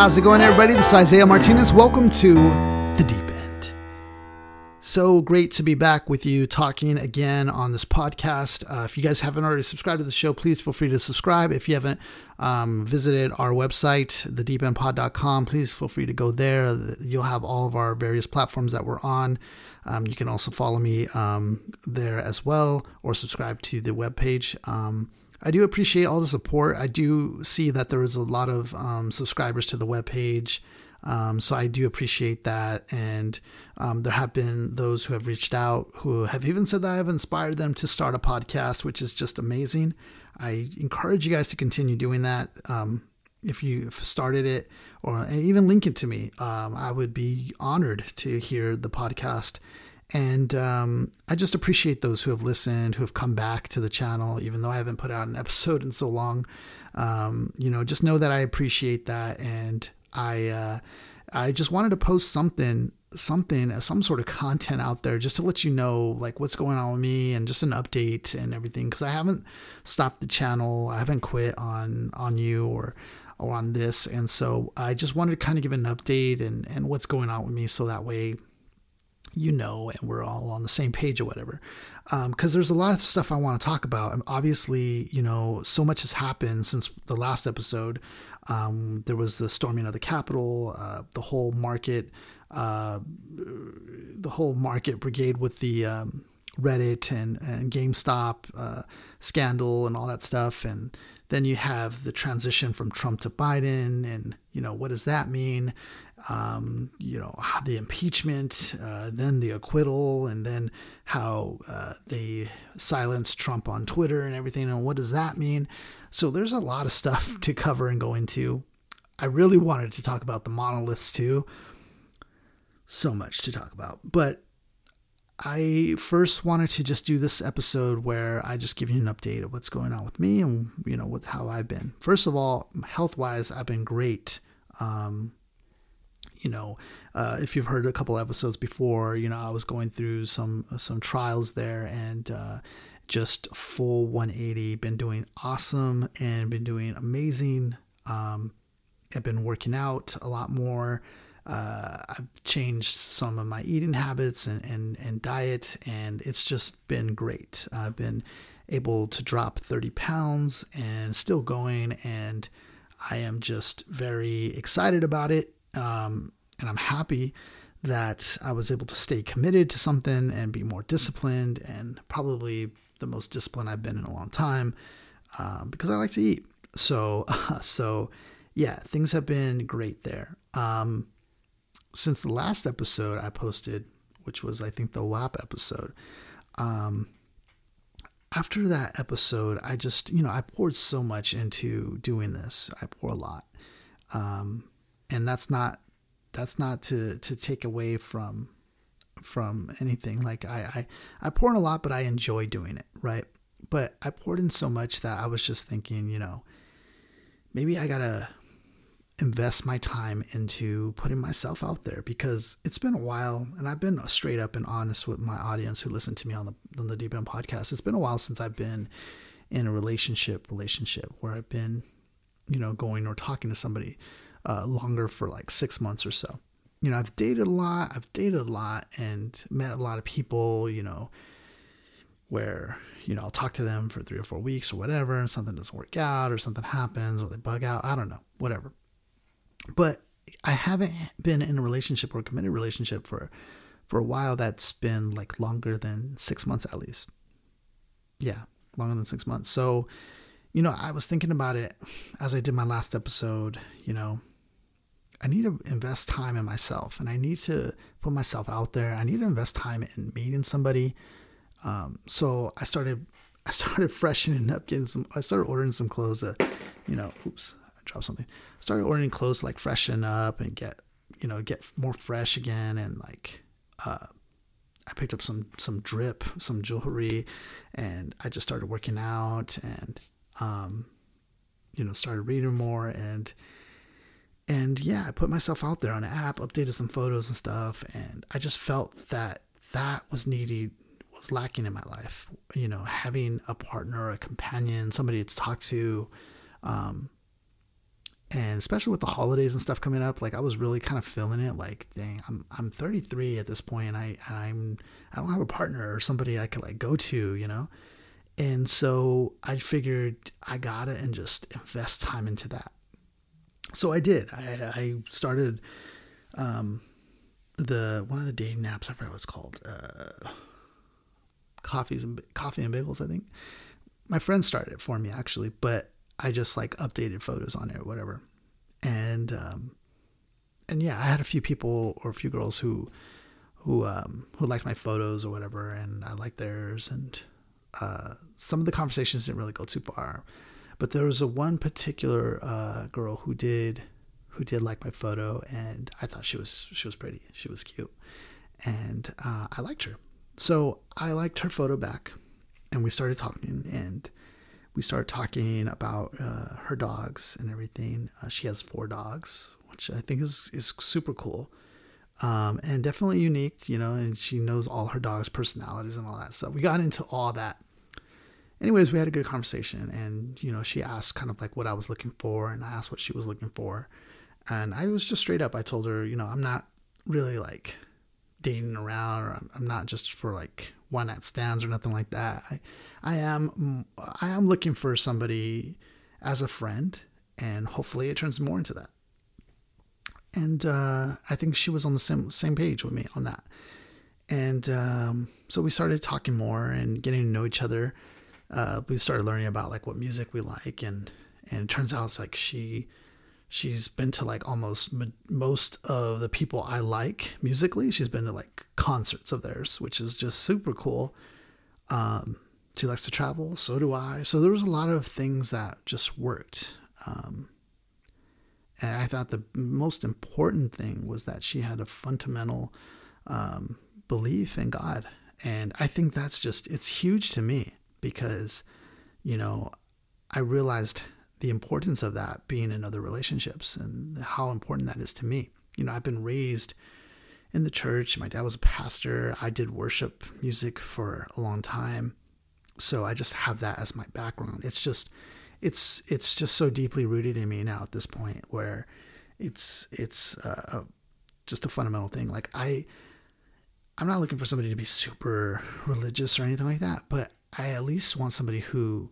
How's it going, everybody? This is Isaiah Martinez. Welcome to The Deep End. So great to be back with you talking again on this podcast. Uh, if you guys haven't already subscribed to the show, please feel free to subscribe. If you haven't um, visited our website, thedeependpod.com, please feel free to go there. You'll have all of our various platforms that we're on. Um, you can also follow me um, there as well or subscribe to the webpage. Um, I do appreciate all the support. I do see that there is a lot of um, subscribers to the webpage. Um, so I do appreciate that. And um, there have been those who have reached out who have even said that I have inspired them to start a podcast, which is just amazing. I encourage you guys to continue doing that. Um, if you started it or even link it to me, um, I would be honored to hear the podcast and um, I just appreciate those who have listened, who have come back to the channel, even though I haven't put out an episode in so long. Um, you know, just know that I appreciate that, and I uh, I just wanted to post something, something, some sort of content out there, just to let you know like what's going on with me and just an update and everything. Because I haven't stopped the channel, I haven't quit on on you or or on this, and so I just wanted to kind of give an update and and what's going on with me, so that way you know, and we're all on the same page or whatever. Because um, there's a lot of stuff I want to talk about. And obviously, you know, so much has happened since the last episode. Um, there was the storming of the Capitol, uh, the whole market, uh, the whole market brigade with the um, Reddit and, and GameStop uh, scandal and all that stuff. And then you have the transition from Trump to Biden, and you know what does that mean? Um, you know the impeachment, uh, then the acquittal, and then how uh, they silenced Trump on Twitter and everything. And what does that mean? So there's a lot of stuff to cover and go into. I really wanted to talk about the monoliths too. So much to talk about, but I first wanted to just do this episode where I just give you an update of what's going on with me and you know with how I've been. First of all, health wise, I've been great. Um, you know, uh, if you've heard a couple episodes before, you know I was going through some some trials there and uh, just full 180. Been doing awesome and been doing amazing. Um, I've been working out a lot more uh, I've changed some of my eating habits and, and, and diet, and it's just been great. I've been able to drop 30 pounds and still going, and I am just very excited about it. Um, and I'm happy that I was able to stay committed to something and be more disciplined, and probably the most disciplined I've been in a long time um, because I like to eat. So, so yeah, things have been great there. Um, since the last episode I posted, which was I think the WAP episode, um, after that episode, I just you know I poured so much into doing this. I pour a lot, um, and that's not that's not to to take away from from anything. Like I I I pour in a lot, but I enjoy doing it, right? But I poured in so much that I was just thinking, you know, maybe I gotta invest my time into putting myself out there because it's been a while and I've been straight up and honest with my audience who listen to me on the on the Deep End podcast. It's been a while since I've been in a relationship relationship where I've been, you know, going or talking to somebody uh, longer for like six months or so. You know, I've dated a lot, I've dated a lot and met a lot of people, you know, where, you know, I'll talk to them for three or four weeks or whatever, and something doesn't work out or something happens or they bug out. I don't know, whatever but I haven't been in a relationship or a committed relationship for for a while that's been like longer than six months at least. Yeah, longer than six months. So, you know, I was thinking about it as I did my last episode, you know, I need to invest time in myself and I need to put myself out there. I need to invest time in meeting somebody. Um, so I started I started freshening up, getting some I started ordering some clothes that, you know, oops, I dropped something. Started ordering clothes to like freshen up and get you know get more fresh again and like uh, I picked up some some drip, some jewelry, and I just started working out and um, you know started reading more and and yeah, I put myself out there on an app, updated some photos and stuff, and I just felt that that was needed was lacking in my life. You know, having a partner, a companion, somebody to talk to, um, and especially with the holidays and stuff coming up, like I was really kind of feeling it. Like, dang, I'm I'm 33 at this point. I I'm I don't have a partner or somebody I could like go to, you know. And so I figured I gotta and just invest time into that. So I did. I I started um the one of the dating apps. I forgot what it's called. Uh, coffees and coffee and bagels. I think my friend started it for me actually, but I just like updated photos on it or whatever. And um, and yeah, I had a few people or a few girls who who um, who liked my photos or whatever, and I liked theirs. And uh, some of the conversations didn't really go too far, but there was a one particular uh, girl who did who did like my photo, and I thought she was she was pretty, she was cute, and uh, I liked her. So I liked her photo back, and we started talking, and we started talking about uh, her dogs and everything. Uh, she has four dogs, which I think is is super cool, um, and definitely unique. You know, and she knows all her dogs' personalities and all that stuff. We got into all that. Anyways, we had a good conversation, and you know, she asked kind of like what I was looking for, and I asked what she was looking for, and I was just straight up. I told her, you know, I'm not really like dating around, or I'm, not just for like one night stands or nothing like that. I, I am I am looking for somebody as a friend, and hopefully it turns more into that. And uh, I think she was on the same same page with me on that. And um, so we started talking more and getting to know each other. Uh, we started learning about like what music we like, and and it turns out it's like she she's been to like almost most of the people I like musically. She's been to like concerts of theirs, which is just super cool. Um, she likes to travel, so do I. So there was a lot of things that just worked. Um, and I thought the most important thing was that she had a fundamental um, belief in God. And I think that's just, it's huge to me because, you know, I realized the importance of that being in other relationships and how important that is to me. You know, I've been raised in the church. My dad was a pastor. I did worship music for a long time so I just have that as my background. It's just it's it's just so deeply rooted in me now at this point where it's it's uh, just a fundamental thing. Like I I'm not looking for somebody to be super religious or anything like that, but I at least want somebody who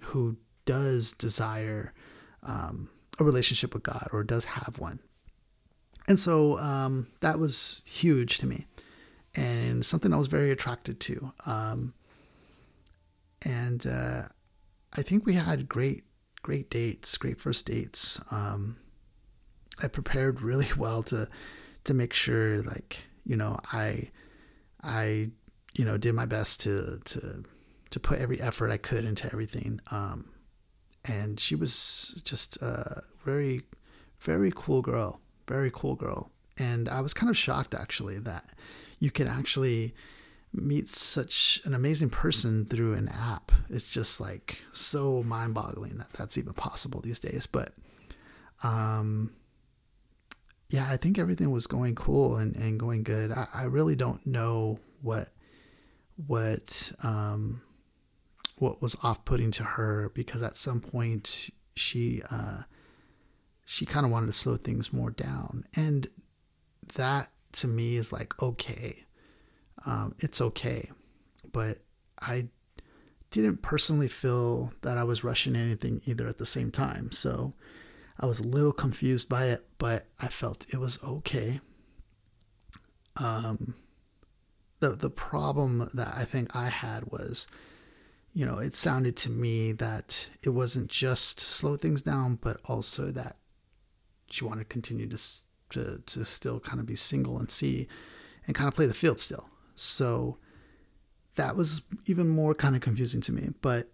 who does desire um, a relationship with God or does have one. And so um, that was huge to me and something I was very attracted to. Um, and uh, I think we had great, great dates, great first dates. Um, I prepared really well to to make sure, like you know, I I you know did my best to to to put every effort I could into everything. Um, and she was just a very, very cool girl, very cool girl. And I was kind of shocked actually that you could actually meet such an amazing person through an app. It's just like so mind boggling that that's even possible these days. But, um, yeah, I think everything was going cool and, and going good. I, I really don't know what, what, um, what was off putting to her because at some point she, uh, she kind of wanted to slow things more down. And that to me is like, okay, um, it's okay. But I didn't personally feel that I was rushing anything either at the same time. So I was a little confused by it, but I felt it was okay. Um, the the problem that I think I had was, you know, it sounded to me that it wasn't just slow things down, but also that she wanted to continue to to to still kind of be single and see and kind of play the field still. So that was even more kind of confusing to me. But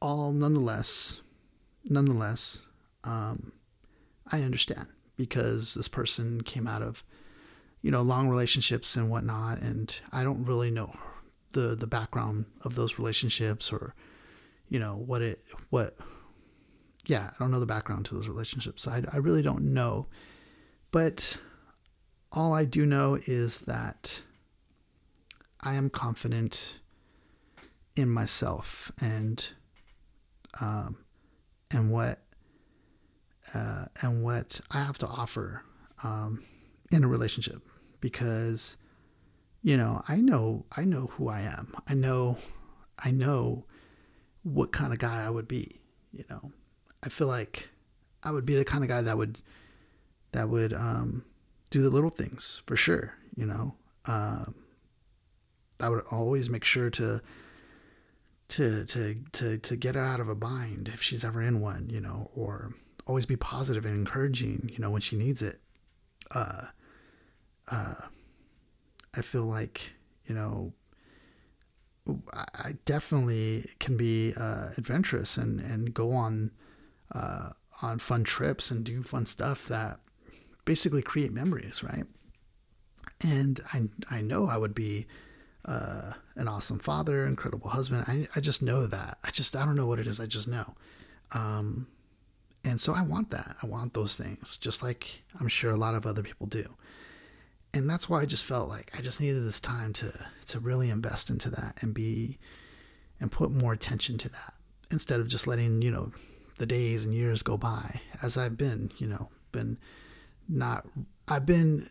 all nonetheless, nonetheless, um, I understand because this person came out of, you know, long relationships and whatnot, and I don't really know the the background of those relationships or, you know, what it what. Yeah, I don't know the background to those relationships. I I really don't know, but all I do know is that I am confident in myself and um, and what uh, and what I have to offer um, in a relationship because you know I know I know who I am. I know I know what kind of guy I would be. You know, I feel like I would be the kind of guy that would that would um, do the little things for sure. You know, um, I would always make sure to to to to to get her out of a bind if she's ever in one. You know, or always be positive and encouraging. You know, when she needs it. Uh, uh, I feel like you know I definitely can be uh, adventurous and, and go on uh, on fun trips and do fun stuff that basically create memories, right? And I I know I would be uh, an awesome father, incredible husband. I I just know that. I just I don't know what it is. I just know. Um, and so I want that. I want those things, just like I'm sure a lot of other people do and that's why I just felt like I just needed this time to to really invest into that and be and put more attention to that instead of just letting you know the days and years go by as I've been you know been not I've been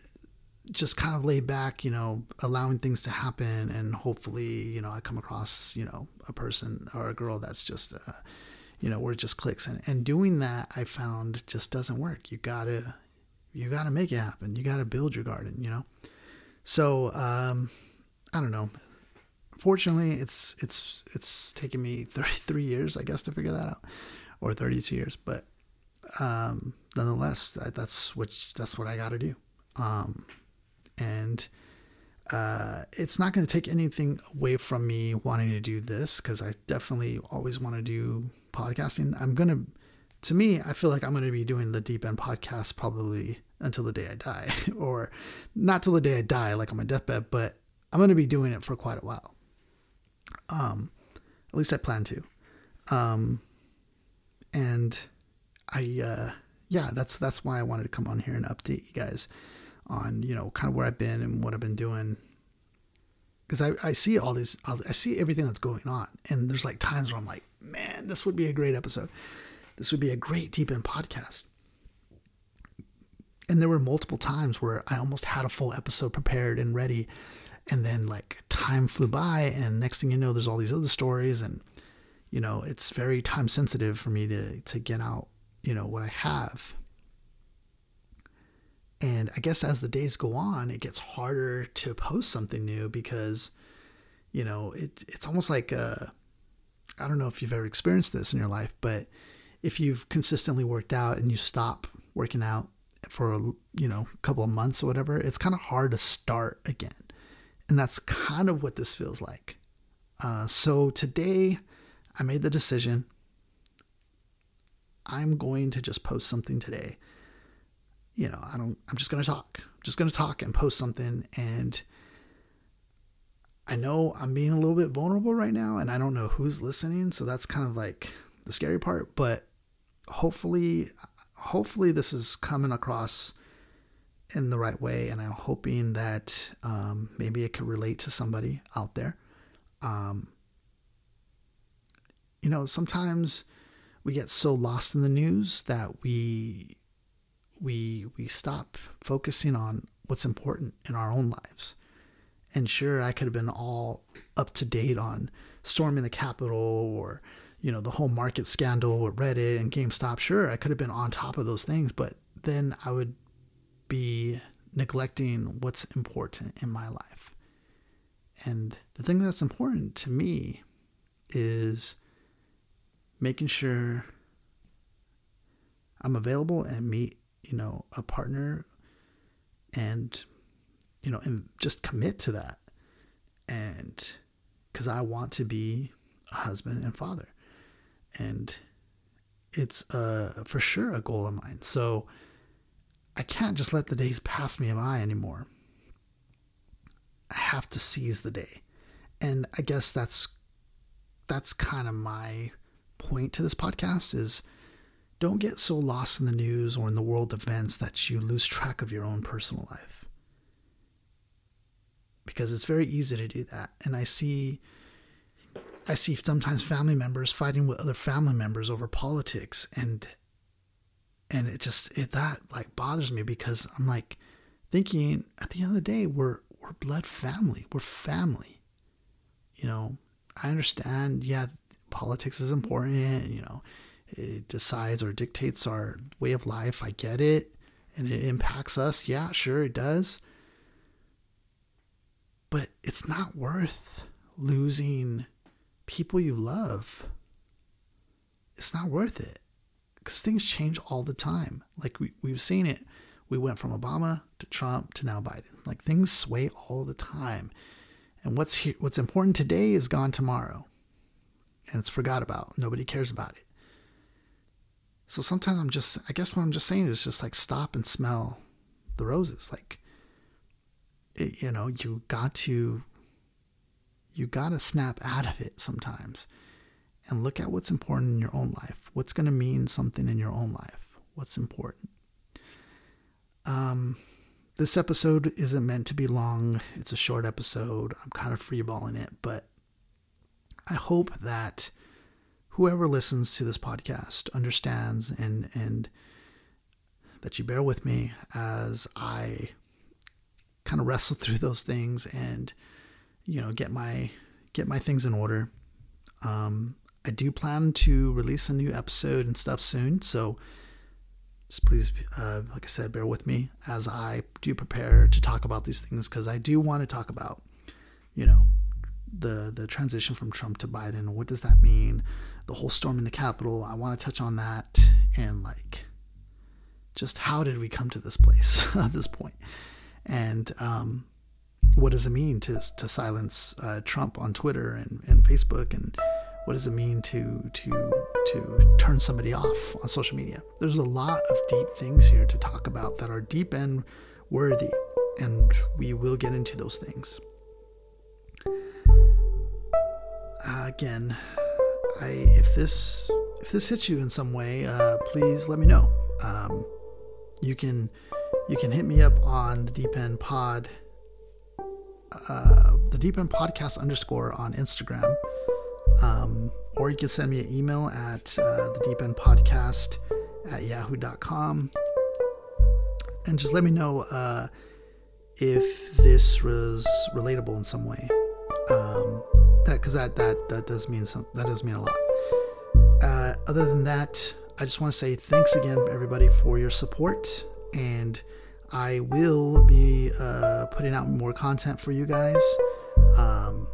just kind of laid back you know allowing things to happen and hopefully you know I come across you know a person or a girl that's just uh, you know where it just clicks. And and doing that I found just doesn't work. You gotta you got to make it happen. You got to build your garden, you know? So, um, I don't know. Fortunately, it's, it's, it's taken me 33 years, I guess, to figure that out or 32 years, but, um, nonetheless, that's what, that's what I got to do. Um, and, uh, it's not going to take anything away from me wanting to do this because I definitely always want to do podcasting. I'm going to, to me, I feel like I'm going to be doing the Deep End podcast probably until the day I die, or not till the day I die, like on my deathbed, but I'm going to be doing it for quite a while. Um, at least I plan to. Um, and I, uh, yeah, that's that's why I wanted to come on here and update you guys on you know kind of where I've been and what I've been doing because I, I see all these I see everything that's going on and there's like times where I'm like man this would be a great episode this would be a great deep end podcast. And there were multiple times where I almost had a full episode prepared and ready. And then, like, time flew by, and next thing you know, there's all these other stories. And, you know, it's very time sensitive for me to, to get out, you know, what I have. And I guess as the days go on, it gets harder to post something new because, you know, it, it's almost like, uh, I don't know if you've ever experienced this in your life, but if you've consistently worked out and you stop working out for you know a couple of months or whatever, it's kind of hard to start again, and that's kind of what this feels like. Uh, so today, I made the decision. I'm going to just post something today. You know, I don't. I'm just going to talk. I'm just going to talk and post something and. I know I'm being a little bit vulnerable right now and I don't know who's listening, so that's kind of like the scary part, but hopefully hopefully this is coming across in the right way and i'm hoping that um, maybe it could relate to somebody out there. Um, you know sometimes we get so lost in the news that we we we stop focusing on what's important in our own lives. And sure i could have been all up to date on storming the capitol or you know, the whole market scandal with Reddit and GameStop, sure, I could have been on top of those things, but then I would be neglecting what's important in my life. And the thing that's important to me is making sure I'm available and meet, you know, a partner and, you know, and just commit to that. And because I want to be a husband and father and it's uh, for sure a goal of mine. So I can't just let the days pass me by anymore. I have to seize the day, and I guess that's that's kind of my point to this podcast is don't get so lost in the news or in the world events that you lose track of your own personal life because it's very easy to do that and i see I see sometimes family members fighting with other family members over politics and and it just it that like bothers me because I'm like thinking at the end of the day we're we're blood family. We're family. You know, I understand, yeah, politics is important, you know, it decides or dictates our way of life. I get it. And it impacts us. Yeah, sure, it does. But it's not worth losing people you love. It's not worth it because things change all the time. Like we, we've seen it. We went from Obama to Trump to now Biden. Like things sway all the time. And what's here, what's important today is gone tomorrow. And it's forgot about. Nobody cares about it. So sometimes I'm just, I guess what I'm just saying is just like stop and smell the roses. Like, it, you know, you got to, you got to snap out of it sometimes and look at what's important in your own life. What's going to mean something in your own life? What's important? Um, this episode isn't meant to be long. It's a short episode. I'm kind of freeballing it, but I hope that whoever listens to this podcast understands and and that you bear with me as I kind of wrestle through those things and you know get my get my things in order. Um, I do plan to release a new episode and stuff soon, so just please, uh, like I said, bear with me as I do prepare to talk about these things because I do want to talk about, you know, the the transition from Trump to Biden. What does that mean? The whole storm in the Capitol. I want to touch on that and like, just how did we come to this place at this point, and um, what does it mean to to silence uh, Trump on Twitter and, and Facebook? And what does it mean to to to turn somebody off on social media? There's a lot of deep things here to talk about that are deep and worthy and we will get into those things. Uh, again i if this if this hits you in some way uh, please let me know. Um, you can you can hit me up on the deep end pod uh, the deep end podcast underscore on instagram um, or you can send me an email at uh, the deep end podcast at yahoo.com and just let me know uh, if this was relatable in some way. Um, that because that that that does mean some that does mean a lot. Uh, other than that, I just want to say thanks again, everybody, for your support, and I will be uh, putting out more content for you guys. Um,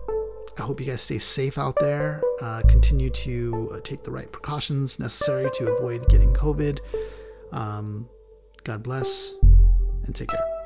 I hope you guys stay safe out there. Uh, continue to uh, take the right precautions necessary to avoid getting COVID. Um, God bless and take care.